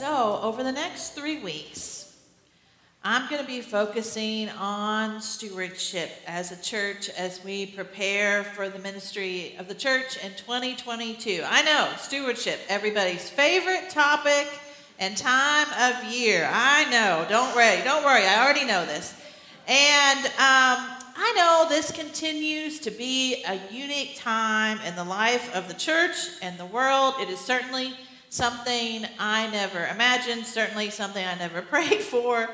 So, over the next three weeks, I'm going to be focusing on stewardship as a church as we prepare for the ministry of the church in 2022. I know, stewardship, everybody's favorite topic and time of year. I know, don't worry, don't worry, I already know this. And um, I know this continues to be a unique time in the life of the church and the world. It is certainly something I never imagined, certainly something I never prayed for.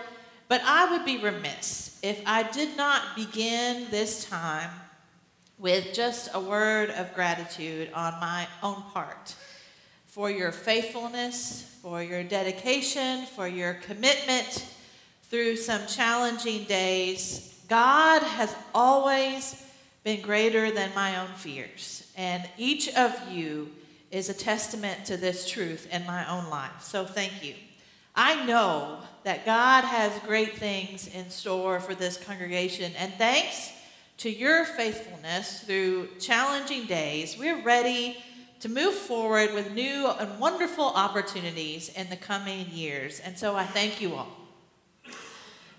But I would be remiss if I did not begin this time with just a word of gratitude on my own part for your faithfulness, for your dedication, for your commitment through some challenging days. God has always been greater than my own fears, and each of you is a testament to this truth in my own life. So thank you. I know that God has great things in store for this congregation, and thanks to your faithfulness through challenging days, we're ready to move forward with new and wonderful opportunities in the coming years. And so I thank you all.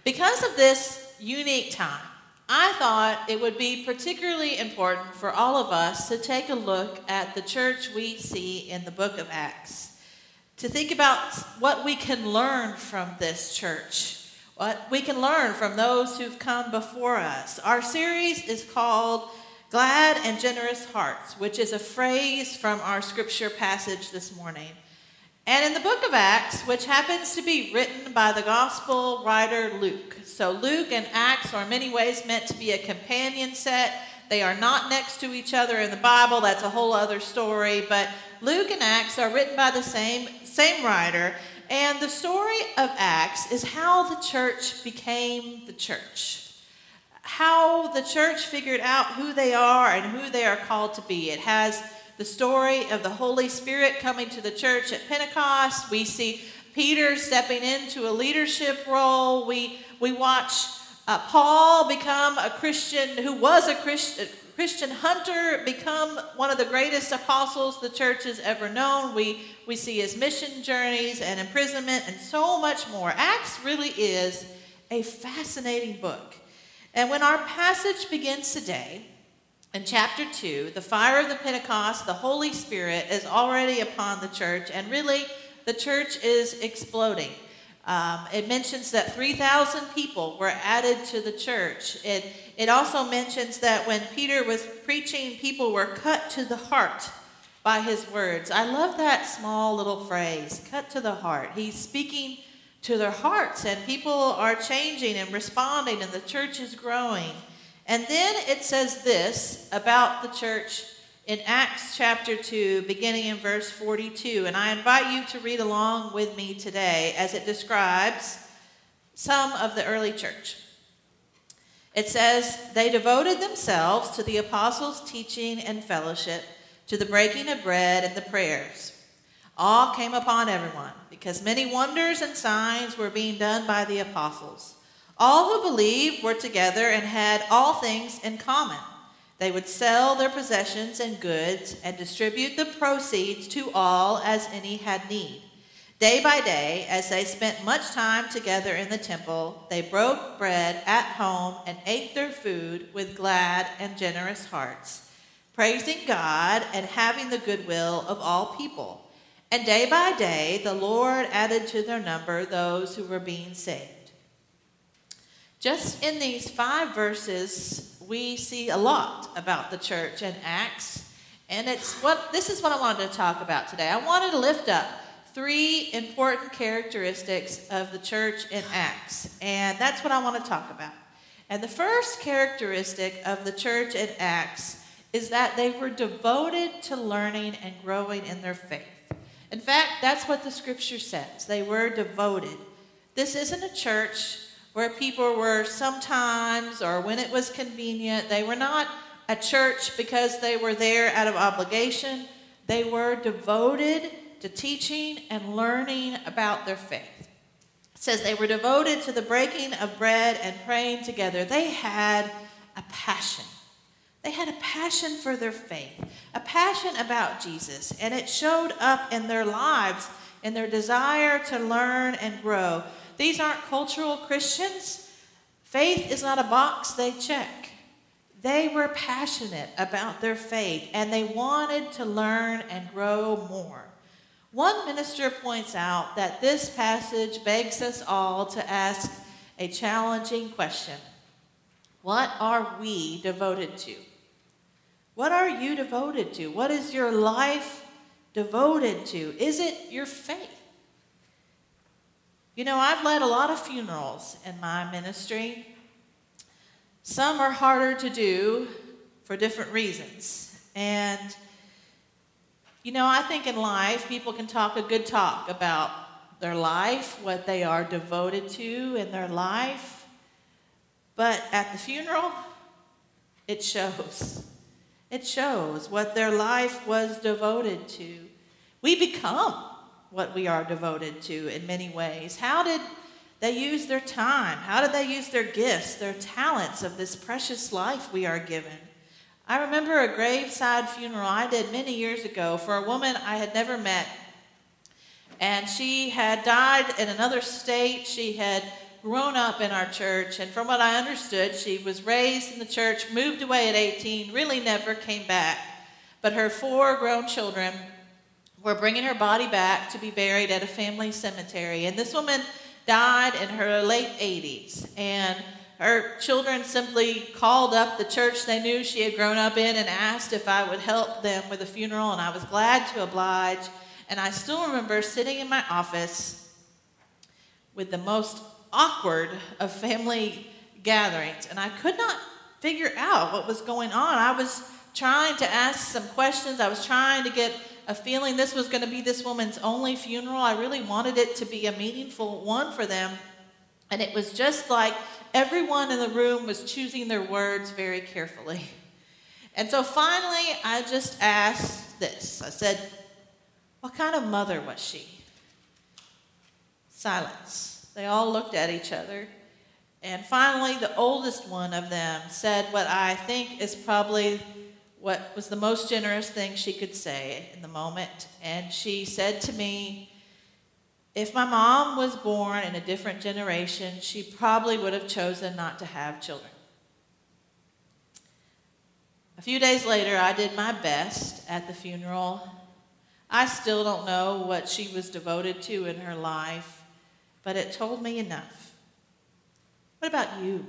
Because of this unique time, I thought it would be particularly important for all of us to take a look at the church we see in the book of Acts, to think about what we can learn from this church, what we can learn from those who've come before us. Our series is called Glad and Generous Hearts, which is a phrase from our scripture passage this morning. And in the book of Acts, which happens to be written by the gospel writer Luke. So Luke and Acts are in many ways meant to be a companion set. They are not next to each other in the Bible. That's a whole other story. But Luke and Acts are written by the same, same writer. And the story of Acts is how the church became the church. How the church figured out who they are and who they are called to be. It has the story of the Holy Spirit coming to the church at Pentecost. We see Peter stepping into a leadership role. We, we watch uh, Paul become a Christian who was a Christian. Christian hunter become one of the greatest apostles the church has ever known. We, we see his mission journeys and imprisonment and so much more. Acts really is a fascinating book. And when our passage begins today, in chapter 2, the fire of the Pentecost, the Holy Spirit is already upon the church, and really the church is exploding. Um, it mentions that 3,000 people were added to the church. It, it also mentions that when Peter was preaching, people were cut to the heart by his words. I love that small little phrase, cut to the heart. He's speaking to their hearts, and people are changing and responding, and the church is growing. And then it says this about the church in Acts chapter 2, beginning in verse 42. And I invite you to read along with me today as it describes some of the early church. It says, They devoted themselves to the apostles' teaching and fellowship, to the breaking of bread and the prayers. All came upon everyone, because many wonders and signs were being done by the apostles. All who believed were together and had all things in common. They would sell their possessions and goods and distribute the proceeds to all as any had need. Day by day, as they spent much time together in the temple, they broke bread at home and ate their food with glad and generous hearts, praising God and having the goodwill of all people. And day by day, the Lord added to their number those who were being saved. Just in these five verses, we see a lot about the church and Acts. And it's what this is what I wanted to talk about today. I wanted to lift up three important characteristics of the church in Acts. And that's what I want to talk about. And the first characteristic of the church in Acts is that they were devoted to learning and growing in their faith. In fact, that's what the scripture says. They were devoted. This isn't a church where people were sometimes or when it was convenient. They were not a church because they were there out of obligation. They were devoted to teaching and learning about their faith. It says they were devoted to the breaking of bread and praying together. They had a passion. They had a passion for their faith, a passion about Jesus, and it showed up in their lives in their desire to learn and grow. These aren't cultural Christians. Faith is not a box they check. They were passionate about their faith and they wanted to learn and grow more. One minister points out that this passage begs us all to ask a challenging question What are we devoted to? What are you devoted to? What is your life devoted to? Is it your faith? You know, I've led a lot of funerals in my ministry. Some are harder to do for different reasons. And, you know, I think in life, people can talk a good talk about their life, what they are devoted to in their life. But at the funeral, it shows. It shows what their life was devoted to. We become what we are devoted to in many ways. How did they use their time? How did they use their gifts, their talents of this precious life we are given? I remember a graveside funeral I did many years ago for a woman I had never met. And she had died in another state. She had grown up in our church. And from what I understood, she was raised in the church, moved away at 18, really never came back. But her four grown children we're bringing her body back to be buried at a family cemetery. And this woman died in her late 80s. And her children simply called up the church they knew she had grown up in and asked if I would help them with the funeral. And I was glad to oblige. And I still remember sitting in my office with the most awkward of family gatherings. And I could not figure out what was going on. I was trying to ask some questions, I was trying to get a feeling this was going to be this woman's only funeral. I really wanted it to be a meaningful one for them. And it was just like everyone in the room was choosing their words very carefully. And so finally, I just asked this I said, What kind of mother was she? Silence. They all looked at each other. And finally, the oldest one of them said what I think is probably what was the most generous thing she could say in the moment. And she said to me, if my mom was born in a different generation, she probably would have chosen not to have children. A few days later, I did my best at the funeral. I still don't know what she was devoted to in her life, but it told me enough. What about you?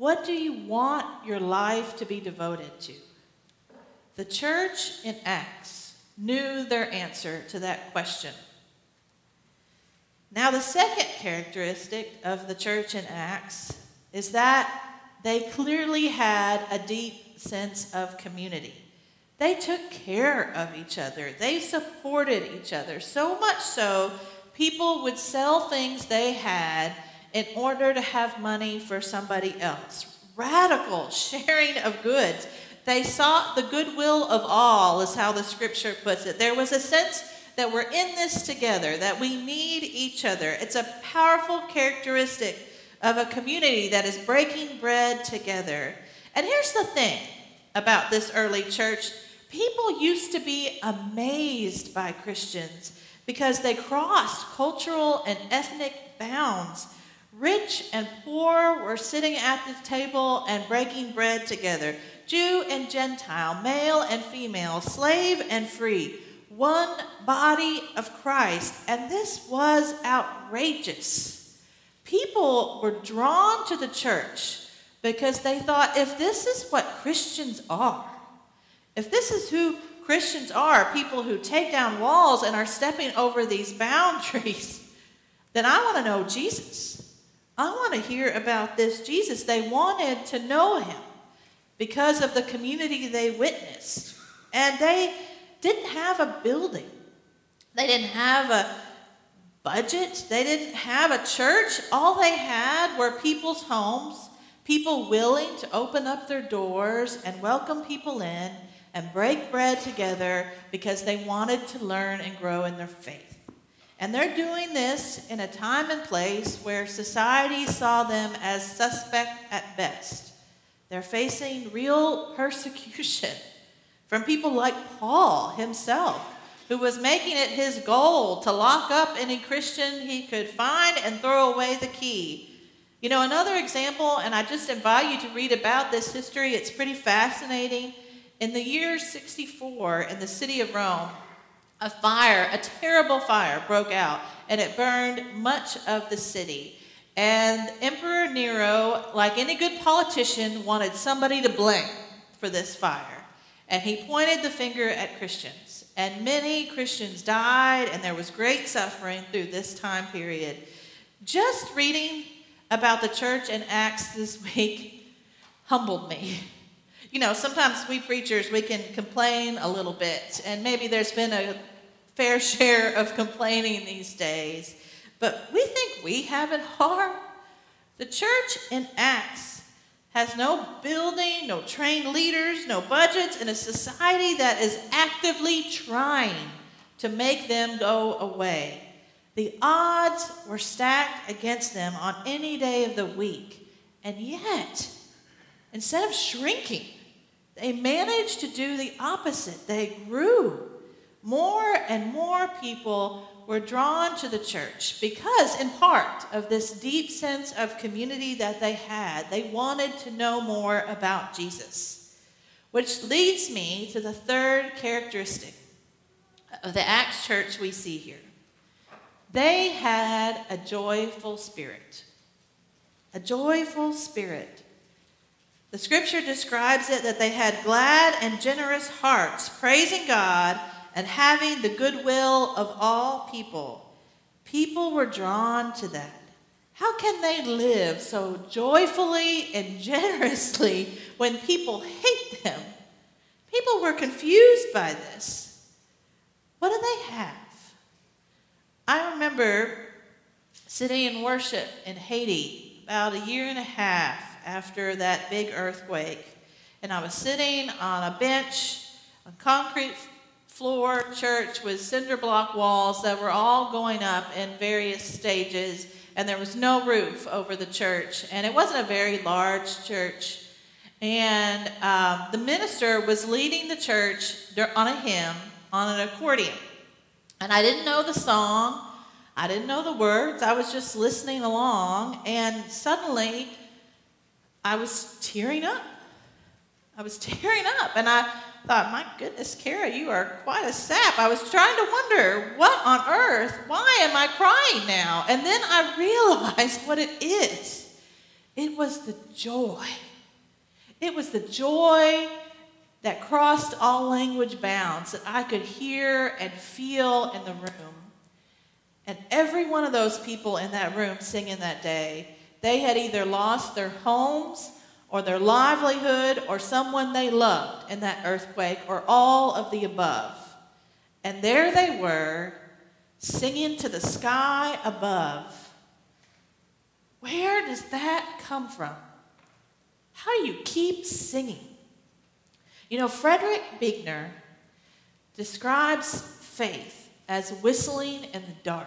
What do you want your life to be devoted to? The church in Acts knew their answer to that question. Now, the second characteristic of the church in Acts is that they clearly had a deep sense of community. They took care of each other, they supported each other, so much so, people would sell things they had in order to have money for somebody else. Radical sharing of goods. They sought the goodwill of all, is how the scripture puts it. There was a sense that we're in this together, that we need each other. It's a powerful characteristic of a community that is breaking bread together. And here's the thing about this early church people used to be amazed by Christians because they crossed cultural and ethnic bounds. Rich and poor were sitting at the table and breaking bread together. Jew and Gentile, male and female, slave and free, one body of Christ. And this was outrageous. People were drawn to the church because they thought if this is what Christians are, if this is who Christians are, people who take down walls and are stepping over these boundaries, then I want to know Jesus. I want to hear about this Jesus. They wanted to know him because of the community they witnessed. And they didn't have a building, They didn't have a budget, they didn't have a church. All they had were people's homes, people willing to open up their doors and welcome people in and break bread together because they wanted to learn and grow in their faith. And they're doing this in a time and place where society saw them as suspect at best. They're facing real persecution from people like Paul himself, who was making it his goal to lock up any Christian he could find and throw away the key. You know, another example, and I just invite you to read about this history, it's pretty fascinating. In the year 64, in the city of Rome, a fire, a terrible fire, broke out, and it burned much of the city. And Emperor Nero, like any good politician, wanted somebody to blame for this fire. And he pointed the finger at Christians. And many Christians died, and there was great suffering through this time period. Just reading about the church in Acts this week humbled me you know, sometimes we preachers, we can complain a little bit, and maybe there's been a fair share of complaining these days, but we think we have it hard. The church in Acts has no building, no trained leaders, no budgets, and a society that is actively trying to make them go away. The odds were stacked against them on any day of the week, and yet, instead of shrinking, they managed to do the opposite. They grew. More and more people were drawn to the church because, in part, of this deep sense of community that they had. They wanted to know more about Jesus. Which leads me to the third characteristic of the Acts church we see here. They had a joyful spirit. A joyful spirit. The scripture describes it that they had glad and generous hearts, praising God and having the goodwill of all people. People were drawn to that. How can they live so joyfully and generously when people hate them? People were confused by this. What do they have? I remember sitting in worship in Haiti about a year and a half after that big earthquake. And I was sitting on a bench, a concrete floor church with cinder block walls that were all going up in various stages, and there was no roof over the church. And it wasn't a very large church. And um, the minister was leading the church on a hymn on an accordion. And I didn't know the song, I didn't know the words, I was just listening along. And suddenly, I was tearing up. I was tearing up. And I thought, my goodness, Kara, you are quite a sap. I was trying to wonder, what on earth? Why am I crying now? And then I realized what it is it was the joy. It was the joy that crossed all language bounds that I could hear and feel in the room. And every one of those people in that room singing that day they had either lost their homes or their livelihood or someone they loved in that earthquake or all of the above. And there they were, singing to the sky above. Where does that come from? How do you keep singing? You know, Frederick Buechner describes faith as whistling in the dark.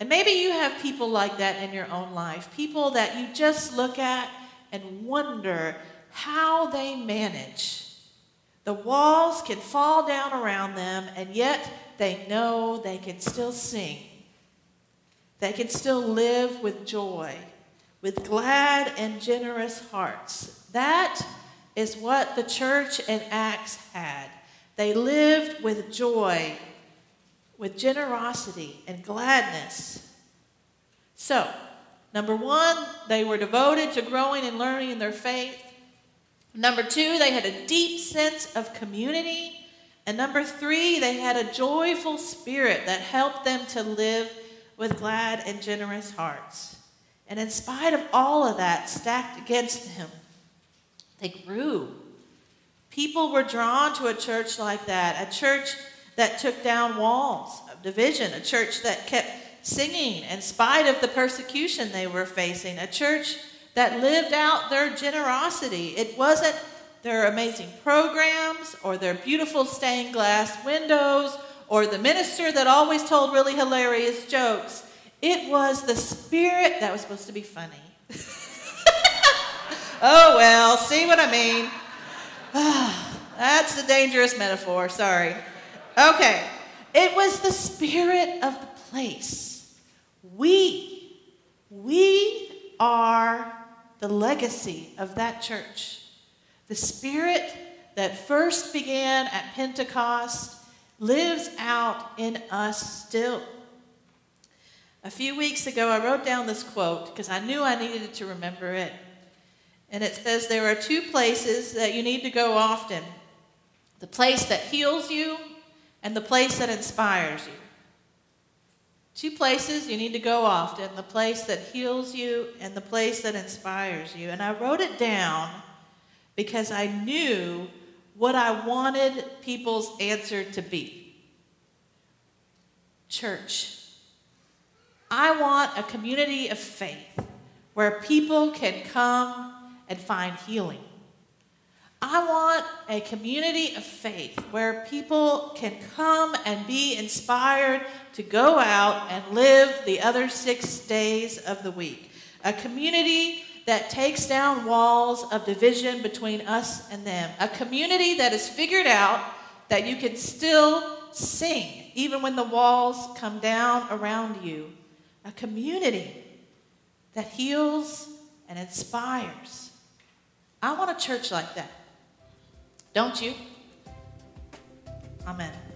And maybe you have people like that in your own life, people that you just look at and wonder how they manage. The walls can fall down around them, and yet they know they can still sing. They can still live with joy, with glad and generous hearts. That is what the church in Acts had. They lived with joy with generosity and gladness. So, number one, they were devoted to growing and learning in their faith. Number two, they had a deep sense of community. And number three, they had a joyful spirit that helped them to live with glad and generous hearts. And in spite of all of that stacked against them, they grew. People were drawn to a church like that, a church that took down walls of division, a church that kept singing in spite of the persecution they were facing, a church that lived out their generosity. It wasn't their amazing programs or their beautiful stained glass windows or the minister that always told really hilarious jokes. It was the spirit that was supposed to be funny. oh, well, see what I mean? Ah, that's a dangerous metaphor, sorry. Okay, it was the spirit of the place. We, we are the legacy of that church. The spirit that first began at Pentecost lives out in us still. A few weeks ago, I wrote down this quote because I knew I needed to remember it. And it says there are two places that you need to go often the place that heals you and the place that inspires you. Two places you need to go often the place that heals you and the place that inspires you. And I wrote it down because I knew what I wanted people's answer to be church. I want a community of faith where people can come and find healing. I want a community of faith where people can come and be inspired to go out and live the other six days of the week. A community that takes down walls of division between us and them. A community that has figured out that you can still sing even when the walls come down around you. A community that heals and inspires. I want a church like that. Don't you? Amen.